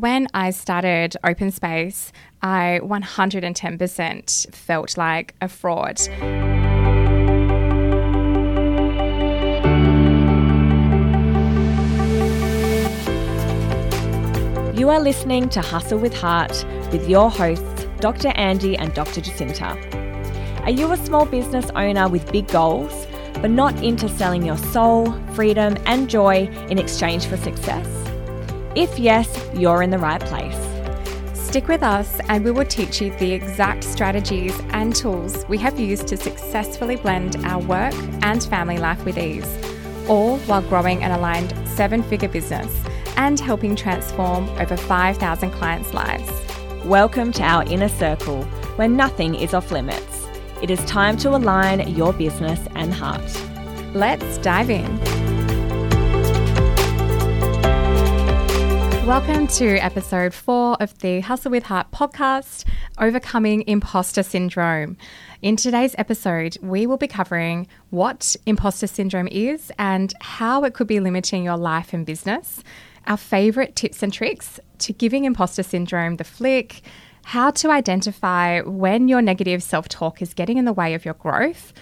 when I started Open Space, I 110% felt like a fraud. You are listening to Hustle with Heart with your hosts, Dr. Andy and Dr. Jacinta. Are you a small business owner with big goals, but not into selling your soul, freedom, and joy in exchange for success? If yes, you're in the right place. Stick with us and we will teach you the exact strategies and tools we have used to successfully blend our work and family life with ease, all while growing an aligned seven figure business and helping transform over 5,000 clients' lives. Welcome to our inner circle where nothing is off limits. It is time to align your business and heart. Let's dive in. Welcome to episode four of the Hustle with Heart podcast, Overcoming Imposter Syndrome. In today's episode, we will be covering what imposter syndrome is and how it could be limiting your life and business, our favorite tips and tricks to giving imposter syndrome the flick, how to identify when your negative self talk is getting in the way of your growth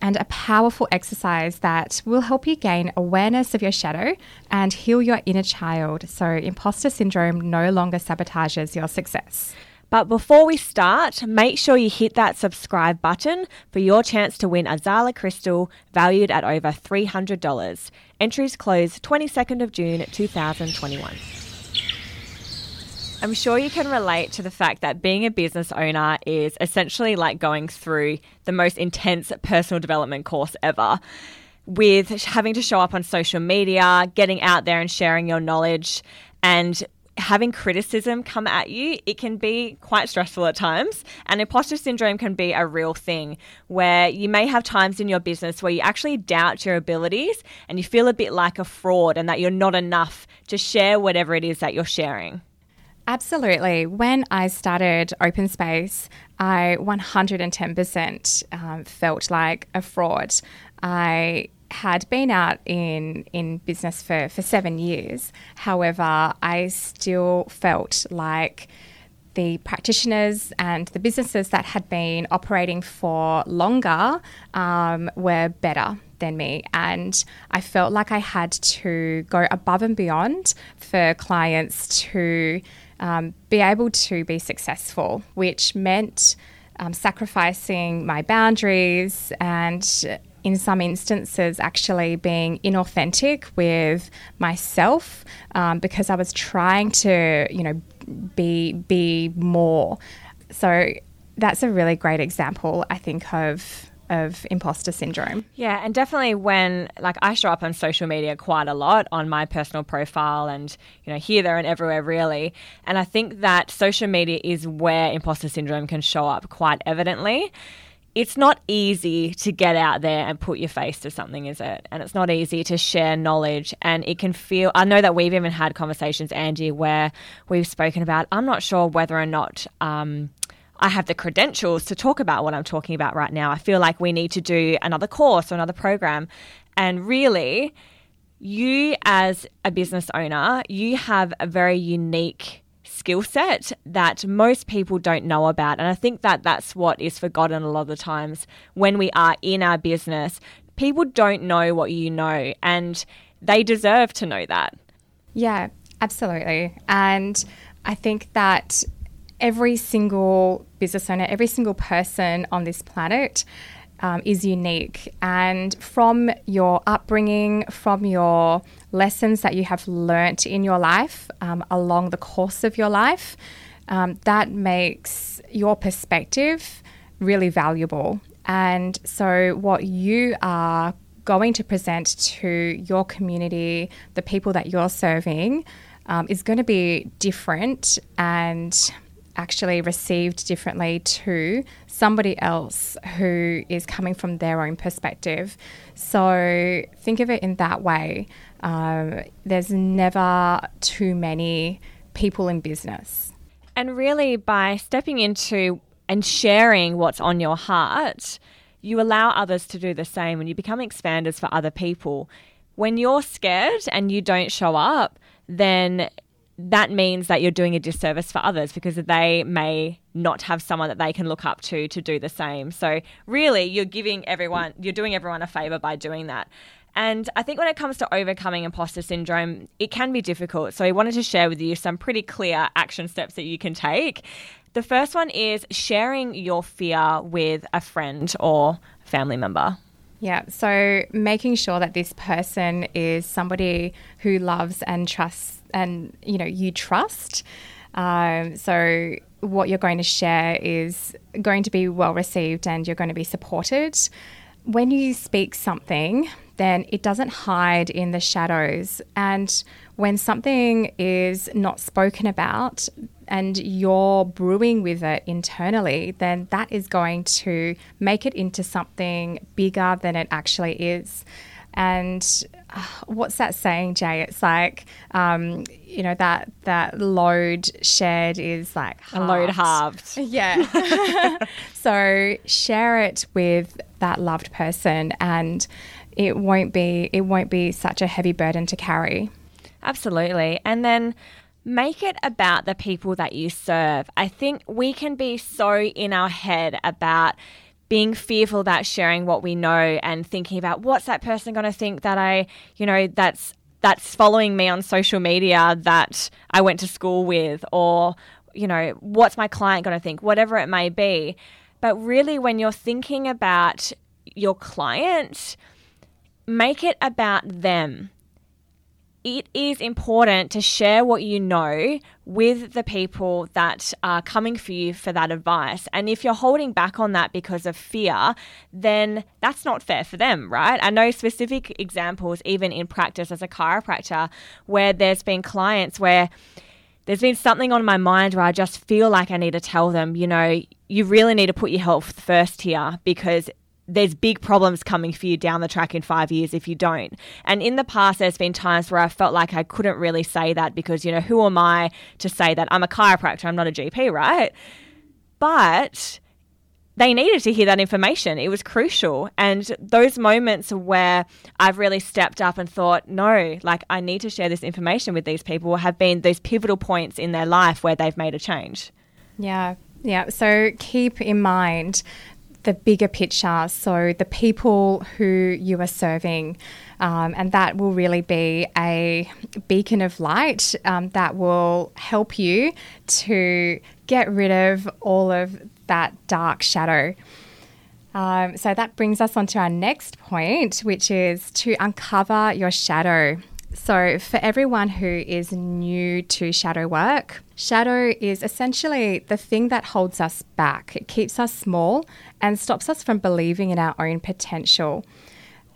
and a powerful exercise that will help you gain awareness of your shadow and heal your inner child so imposter syndrome no longer sabotages your success. But before we start, make sure you hit that subscribe button for your chance to win a Zala crystal valued at over $300. Entries close 22nd of June 2021. I'm sure you can relate to the fact that being a business owner is essentially like going through the most intense personal development course ever. With having to show up on social media, getting out there and sharing your knowledge, and having criticism come at you, it can be quite stressful at times. And imposter syndrome can be a real thing where you may have times in your business where you actually doubt your abilities and you feel a bit like a fraud and that you're not enough to share whatever it is that you're sharing. Absolutely. When I started Open Space, I 110% um, felt like a fraud. I had been out in in business for, for seven years. However, I still felt like the practitioners and the businesses that had been operating for longer um, were better than me. And I felt like I had to go above and beyond for clients to um, be able to be successful, which meant um, sacrificing my boundaries and in some instances actually being inauthentic with myself um, because I was trying to, you know, be be more. So that's a really great example, I think, of of imposter syndrome. Yeah, and definitely when like I show up on social media quite a lot on my personal profile and you know here there and everywhere really, and I think that social media is where imposter syndrome can show up quite evidently. It's not easy to get out there and put your face to something, is it? And it's not easy to share knowledge. And it can feel, I know that we've even had conversations, Andy, where we've spoken about, I'm not sure whether or not um, I have the credentials to talk about what I'm talking about right now. I feel like we need to do another course or another program. And really, you as a business owner, you have a very unique skill set that most people don't know about. And I think that that's what is forgotten a lot of the times when we are in our business. People don't know what you know, and they deserve to know that. Yeah, absolutely. And I think that every single business owner, every single person on this planet um, is unique. And from your upbringing, from your lessons that you have learnt in your life um, along the course of your life, um, that makes your perspective really valuable. And so, what you are going to present to your community, the people that you're serving, um, is going to be different and actually received differently to somebody else who is coming from their own perspective. So think of it in that way. Um, there's never too many people in business. And really, by stepping into and sharing what's on your heart, you allow others to do the same and you become expanders for other people. When you're scared and you don't show up, then that means that you're doing a disservice for others because they may not have someone that they can look up to to do the same. So, really, you're giving everyone, you're doing everyone a favor by doing that. And I think when it comes to overcoming imposter syndrome, it can be difficult. So, I wanted to share with you some pretty clear action steps that you can take. The first one is sharing your fear with a friend or family member. Yeah, so making sure that this person is somebody who loves and trusts, and you know, you trust. Um, so what you're going to share is going to be well received, and you're going to be supported. When you speak something, then it doesn't hide in the shadows. And when something is not spoken about, and you're brewing with it internally, then that is going to make it into something bigger than it actually is. And uh, what's that saying, Jay? It's like, um, you know, that that load shared is like halved. a load halved. Yeah. so share it with that loved person, and it won't be it won't be such a heavy burden to carry. Absolutely, and then make it about the people that you serve. I think we can be so in our head about being fearful about sharing what we know and thinking about what's that person going to think that I, you know, that's that's following me on social media that I went to school with or you know, what's my client going to think, whatever it may be. But really when you're thinking about your client, make it about them it is important to share what you know with the people that are coming for you for that advice. And if you're holding back on that because of fear, then that's not fair for them, right? I know specific examples, even in practice as a chiropractor, where there's been clients where there's been something on my mind where I just feel like I need to tell them, you know, you really need to put your health first here because there's big problems coming for you down the track in five years if you don't. And in the past, there's been times where I felt like I couldn't really say that because, you know, who am I to say that? I'm a chiropractor, I'm not a GP, right? But they needed to hear that information. It was crucial. And those moments where I've really stepped up and thought, no, like I need to share this information with these people have been those pivotal points in their life where they've made a change. Yeah. Yeah, so keep in mind the bigger picture. So the people who you are serving, um, and that will really be a beacon of light um, that will help you to get rid of all of that dark shadow. Um, so that brings us on to our next point, which is to uncover your shadow. So, for everyone who is new to shadow work, shadow is essentially the thing that holds us back. It keeps us small and stops us from believing in our own potential.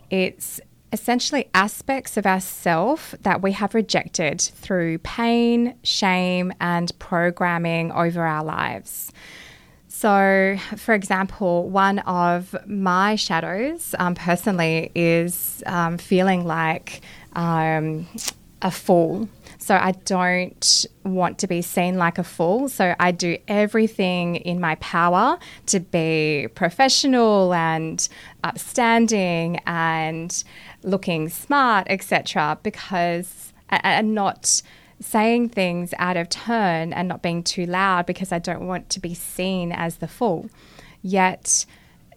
It's essentially aspects of ourself that we have rejected through pain, shame, and programming over our lives. So, for example, one of my shadows um, personally is um, feeling like um, a fool. So I don't want to be seen like a fool. So I do everything in my power to be professional and upstanding and looking smart, etc. Because and not saying things out of turn and not being too loud because I don't want to be seen as the fool. Yet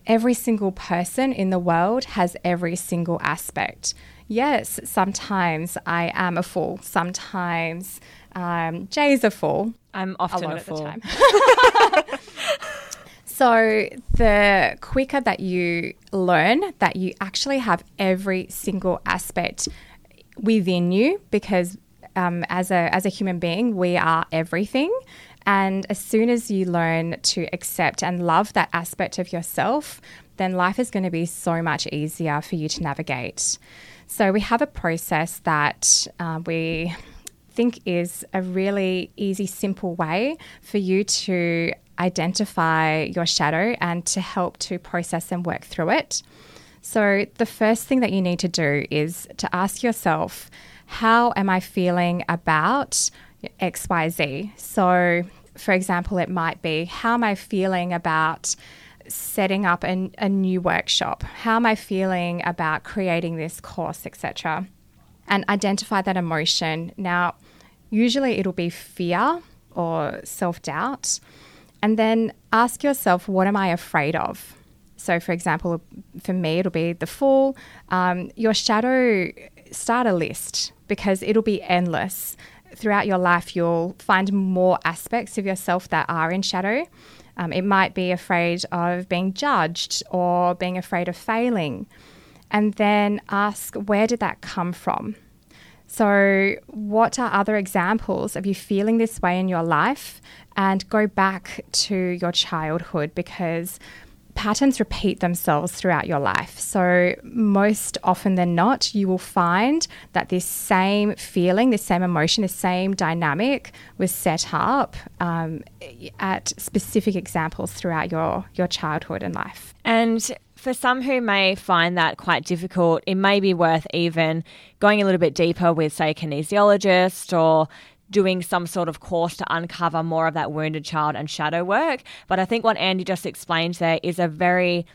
every single person in the world has every single aspect yes, sometimes I am a fool. Sometimes um, Jay's a fool. I'm often a, a fool. so the quicker that you learn that you actually have every single aspect within you, because um, as a as a human being, we are everything. And as soon as you learn to accept and love that aspect of yourself, then life is going to be so much easier for you to navigate. So we have a process that uh, we think is a really easy, simple way for you to identify your shadow and to help to process and work through it. So, the first thing that you need to do is to ask yourself, how am I feeling about XYZ? So, for example, it might be, how am I feeling about setting up a, a new workshop? How am I feeling about creating this course, etc.? And identify that emotion. Now, usually it'll be fear or self doubt. And then ask yourself, what am I afraid of? So, for example, for me, it'll be the fall. Um, your shadow, start a list because it'll be endless. Throughout your life, you'll find more aspects of yourself that are in shadow. Um, it might be afraid of being judged or being afraid of failing. And then ask, where did that come from? So, what are other examples of you feeling this way in your life? And go back to your childhood because patterns repeat themselves throughout your life. So, most often than not, you will find that this same feeling, this same emotion, this same dynamic was set up um, at specific examples throughout your, your childhood and life. And for some who may find that quite difficult, it may be worth even going a little bit deeper with, say, a kinesiologist or doing some sort of course to uncover more of that wounded child and shadow work. But I think what Andy just explained there is a very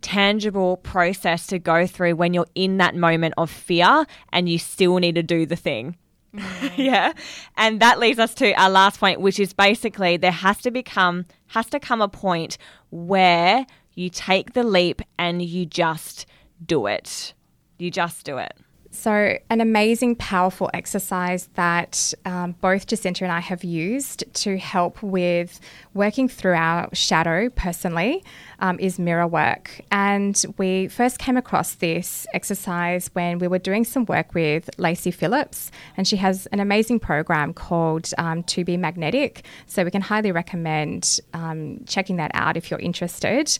tangible process to go through when you're in that moment of fear and you still need to do the thing. Mm-hmm. yeah. And that leads us to our last point, which is basically there has to become has to come a point where you take the leap and you just do it. You just do it. So, an amazing, powerful exercise that um, both Jacinta and I have used to help with working through our shadow personally um, is mirror work. And we first came across this exercise when we were doing some work with Lacey Phillips, and she has an amazing program called um, To Be Magnetic. So, we can highly recommend um, checking that out if you're interested.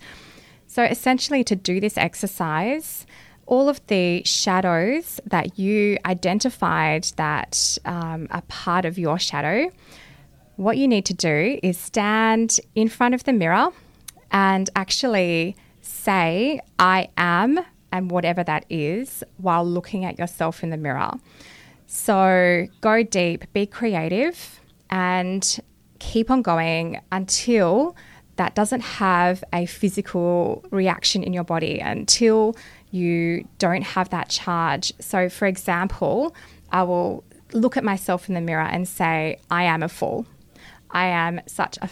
So, essentially, to do this exercise, all of the shadows that you identified that um, are part of your shadow, what you need to do is stand in front of the mirror and actually say, I am, and whatever that is, while looking at yourself in the mirror. So go deep, be creative, and keep on going until that doesn't have a physical reaction in your body, until you don't have that charge. So, for example, I will look at myself in the mirror and say, I am a fool. I am such a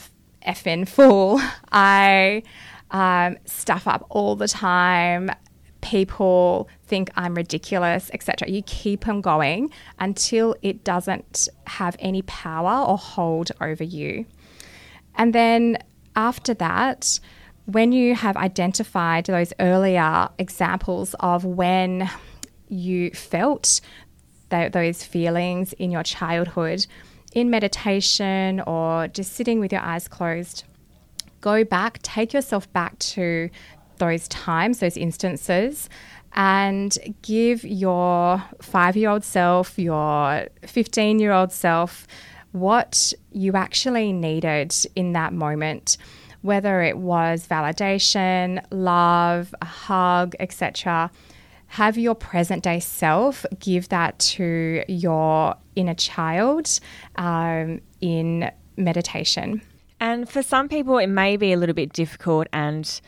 effing fool. I um, stuff up all the time. People think I'm ridiculous, etc. You keep on going until it doesn't have any power or hold over you. And then after that, when you have identified those earlier examples of when you felt th- those feelings in your childhood, in meditation or just sitting with your eyes closed, go back, take yourself back to those times, those instances, and give your five year old self, your 15 year old self, what you actually needed in that moment whether it was validation, love, a hug, etc. Have your present day self give that to your inner child um, in meditation. And for some people, it may be a little bit difficult and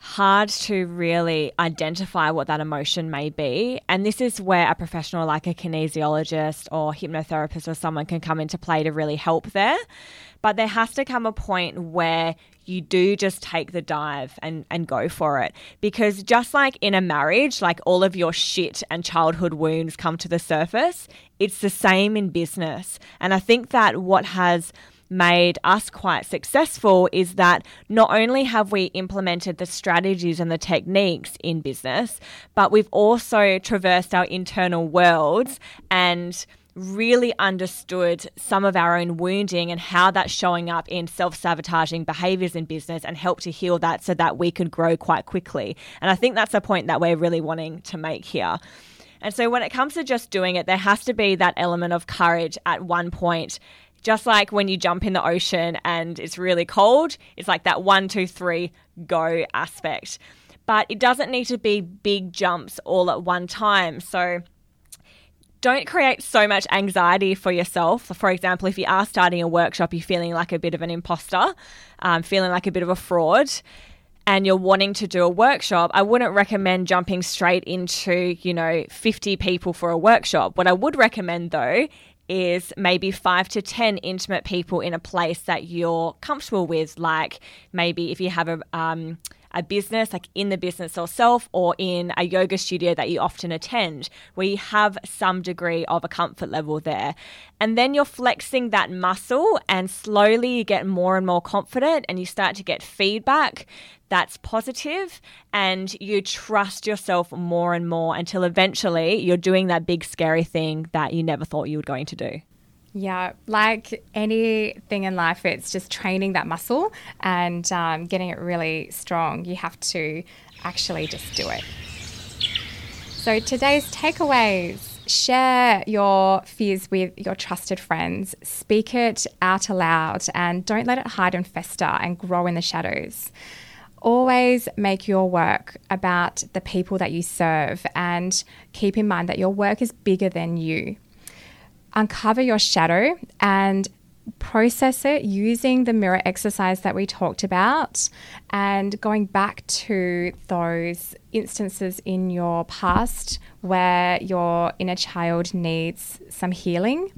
hard to really identify what that emotion may be. And this is where a professional like a kinesiologist or hypnotherapist or someone can come into play to really help there. But there has to come a point where you do just take the dive and, and go for it. Because just like in a marriage, like all of your shit and childhood wounds come to the surface, it's the same in business. And I think that what has made us quite successful is that not only have we implemented the strategies and the techniques in business, but we've also traversed our internal worlds and really understood some of our own wounding and how that's showing up in self sabotaging behaviors in business and help to heal that so that we could grow quite quickly. And I think that's a point that we're really wanting to make here. And so when it comes to just doing it, there has to be that element of courage at one point. Just like when you jump in the ocean and it's really cold, it's like that one, two, three, go aspect. But it doesn't need to be big jumps all at one time. So don't create so much anxiety for yourself. For example, if you are starting a workshop, you're feeling like a bit of an imposter, um, feeling like a bit of a fraud, and you're wanting to do a workshop, I wouldn't recommend jumping straight into, you know, 50 people for a workshop. What I would recommend though is maybe five to 10 intimate people in a place that you're comfortable with. Like maybe if you have a, um, a business, like in the business yourself, or in a yoga studio that you often attend, where you have some degree of a comfort level there. And then you're flexing that muscle, and slowly you get more and more confident, and you start to get feedback that's positive, and you trust yourself more and more until eventually you're doing that big, scary thing that you never thought you were going to do. Yeah, like anything in life, it's just training that muscle and um, getting it really strong. You have to actually just do it. So, today's takeaways share your fears with your trusted friends, speak it out aloud, and don't let it hide and fester and grow in the shadows. Always make your work about the people that you serve and keep in mind that your work is bigger than you uncover your shadow and process it using the mirror exercise that we talked about and going back to those instances in your past where your inner child needs some healing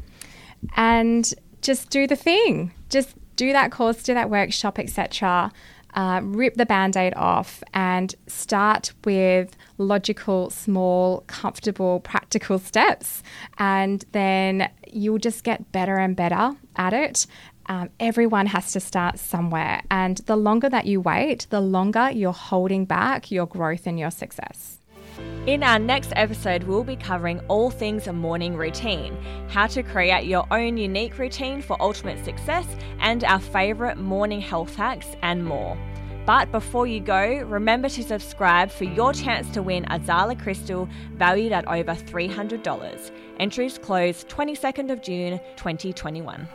and just do the thing. Just do that course do that workshop etc uh, rip the band aid off and start with logical, small, comfortable, practical steps. And then you'll just get better and better at it. Um, everyone has to start somewhere. And the longer that you wait, the longer you're holding back your growth and your success. In our next episode, we'll be covering all things a morning routine, how to create your own unique routine for ultimate success, and our favourite morning health hacks and more. But before you go, remember to subscribe for your chance to win a Zala crystal valued at over $300. Entries close 22nd of June 2021.